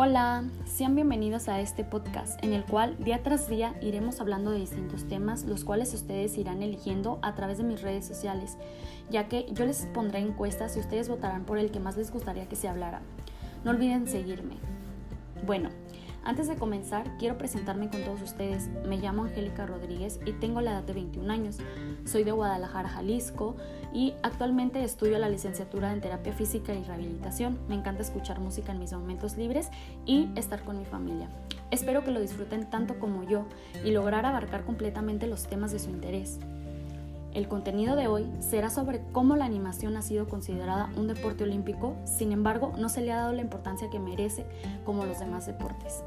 Hola, sean bienvenidos a este podcast en el cual día tras día iremos hablando de distintos temas, los cuales ustedes irán eligiendo a través de mis redes sociales, ya que yo les pondré encuestas y ustedes votarán por el que más les gustaría que se hablara. No olviden seguirme. Bueno, antes de comenzar, quiero presentarme con todos ustedes. Me llamo Angélica Rodríguez y tengo la edad de 21 años. Soy de Guadalajara, Jalisco y actualmente estudio la licenciatura en terapia física y rehabilitación. Me encanta escuchar música en mis momentos libres y estar con mi familia. Espero que lo disfruten tanto como yo y lograr abarcar completamente los temas de su interés. El contenido de hoy será sobre cómo la animación ha sido considerada un deporte olímpico, sin embargo no se le ha dado la importancia que merece como los demás deportes.